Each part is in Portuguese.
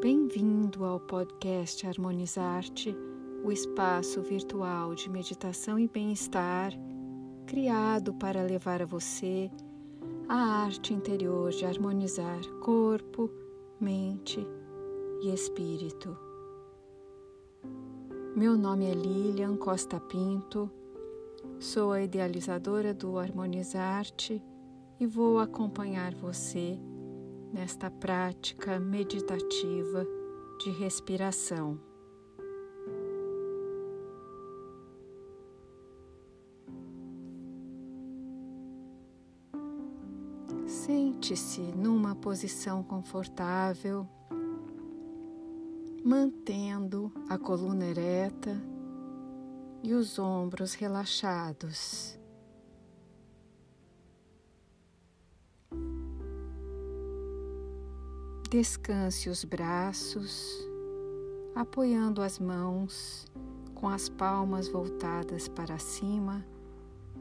Bem-vindo ao podcast Harmonizar-te, o espaço virtual de meditação e bem-estar criado para levar a você a arte interior de harmonizar corpo, mente e espírito. Meu nome é Lilian Costa Pinto, sou a idealizadora do Harmonizar-te e vou acompanhar você nesta prática meditativa de respiração. Sente-se numa posição confortável, mantendo a coluna ereta e os ombros relaxados. Descanse os braços, apoiando as mãos com as palmas voltadas para cima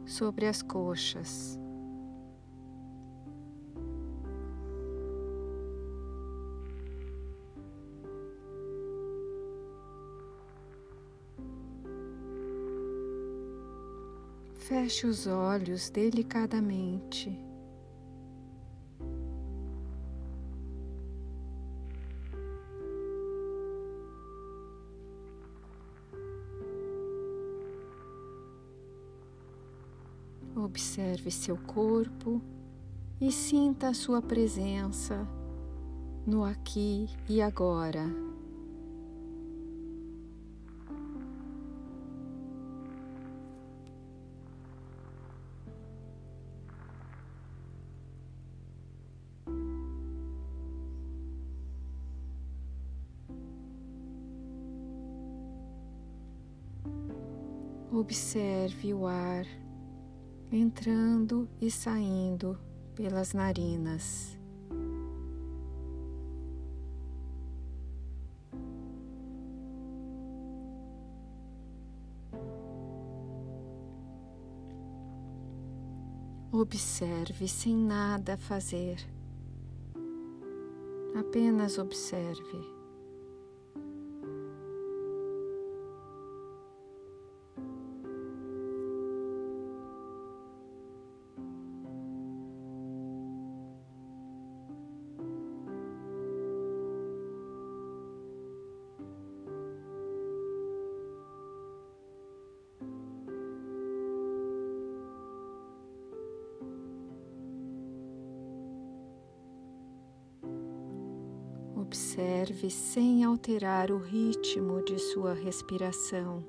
sobre as coxas. Feche os olhos delicadamente. Observe seu corpo e sinta a sua presença no aqui e agora. Observe o ar entrando e saindo pelas narinas. Observe sem nada fazer. Apenas observe. Observe sem alterar o ritmo de sua respiração.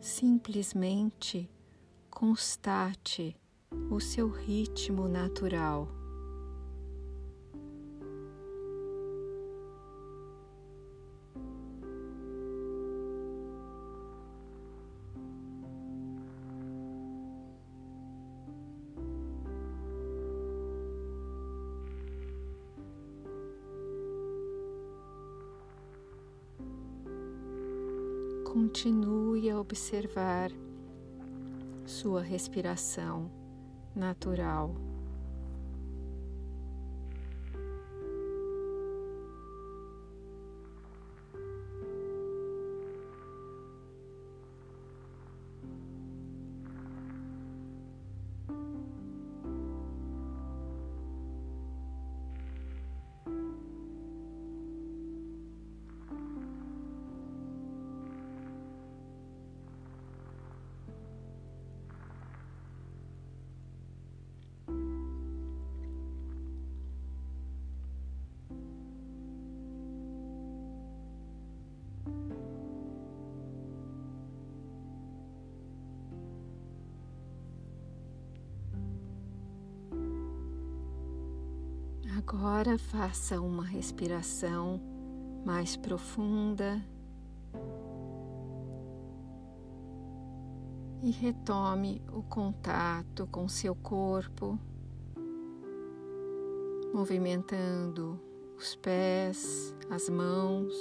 Simplesmente constate o seu ritmo natural. Continue a observar sua respiração natural. Agora faça uma respiração mais profunda e retome o contato com seu corpo, movimentando os pés, as mãos.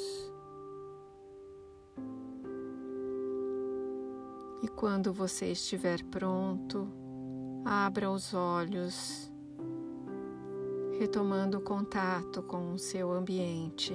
E quando você estiver pronto, abra os olhos, retomando o contato com o seu ambiente.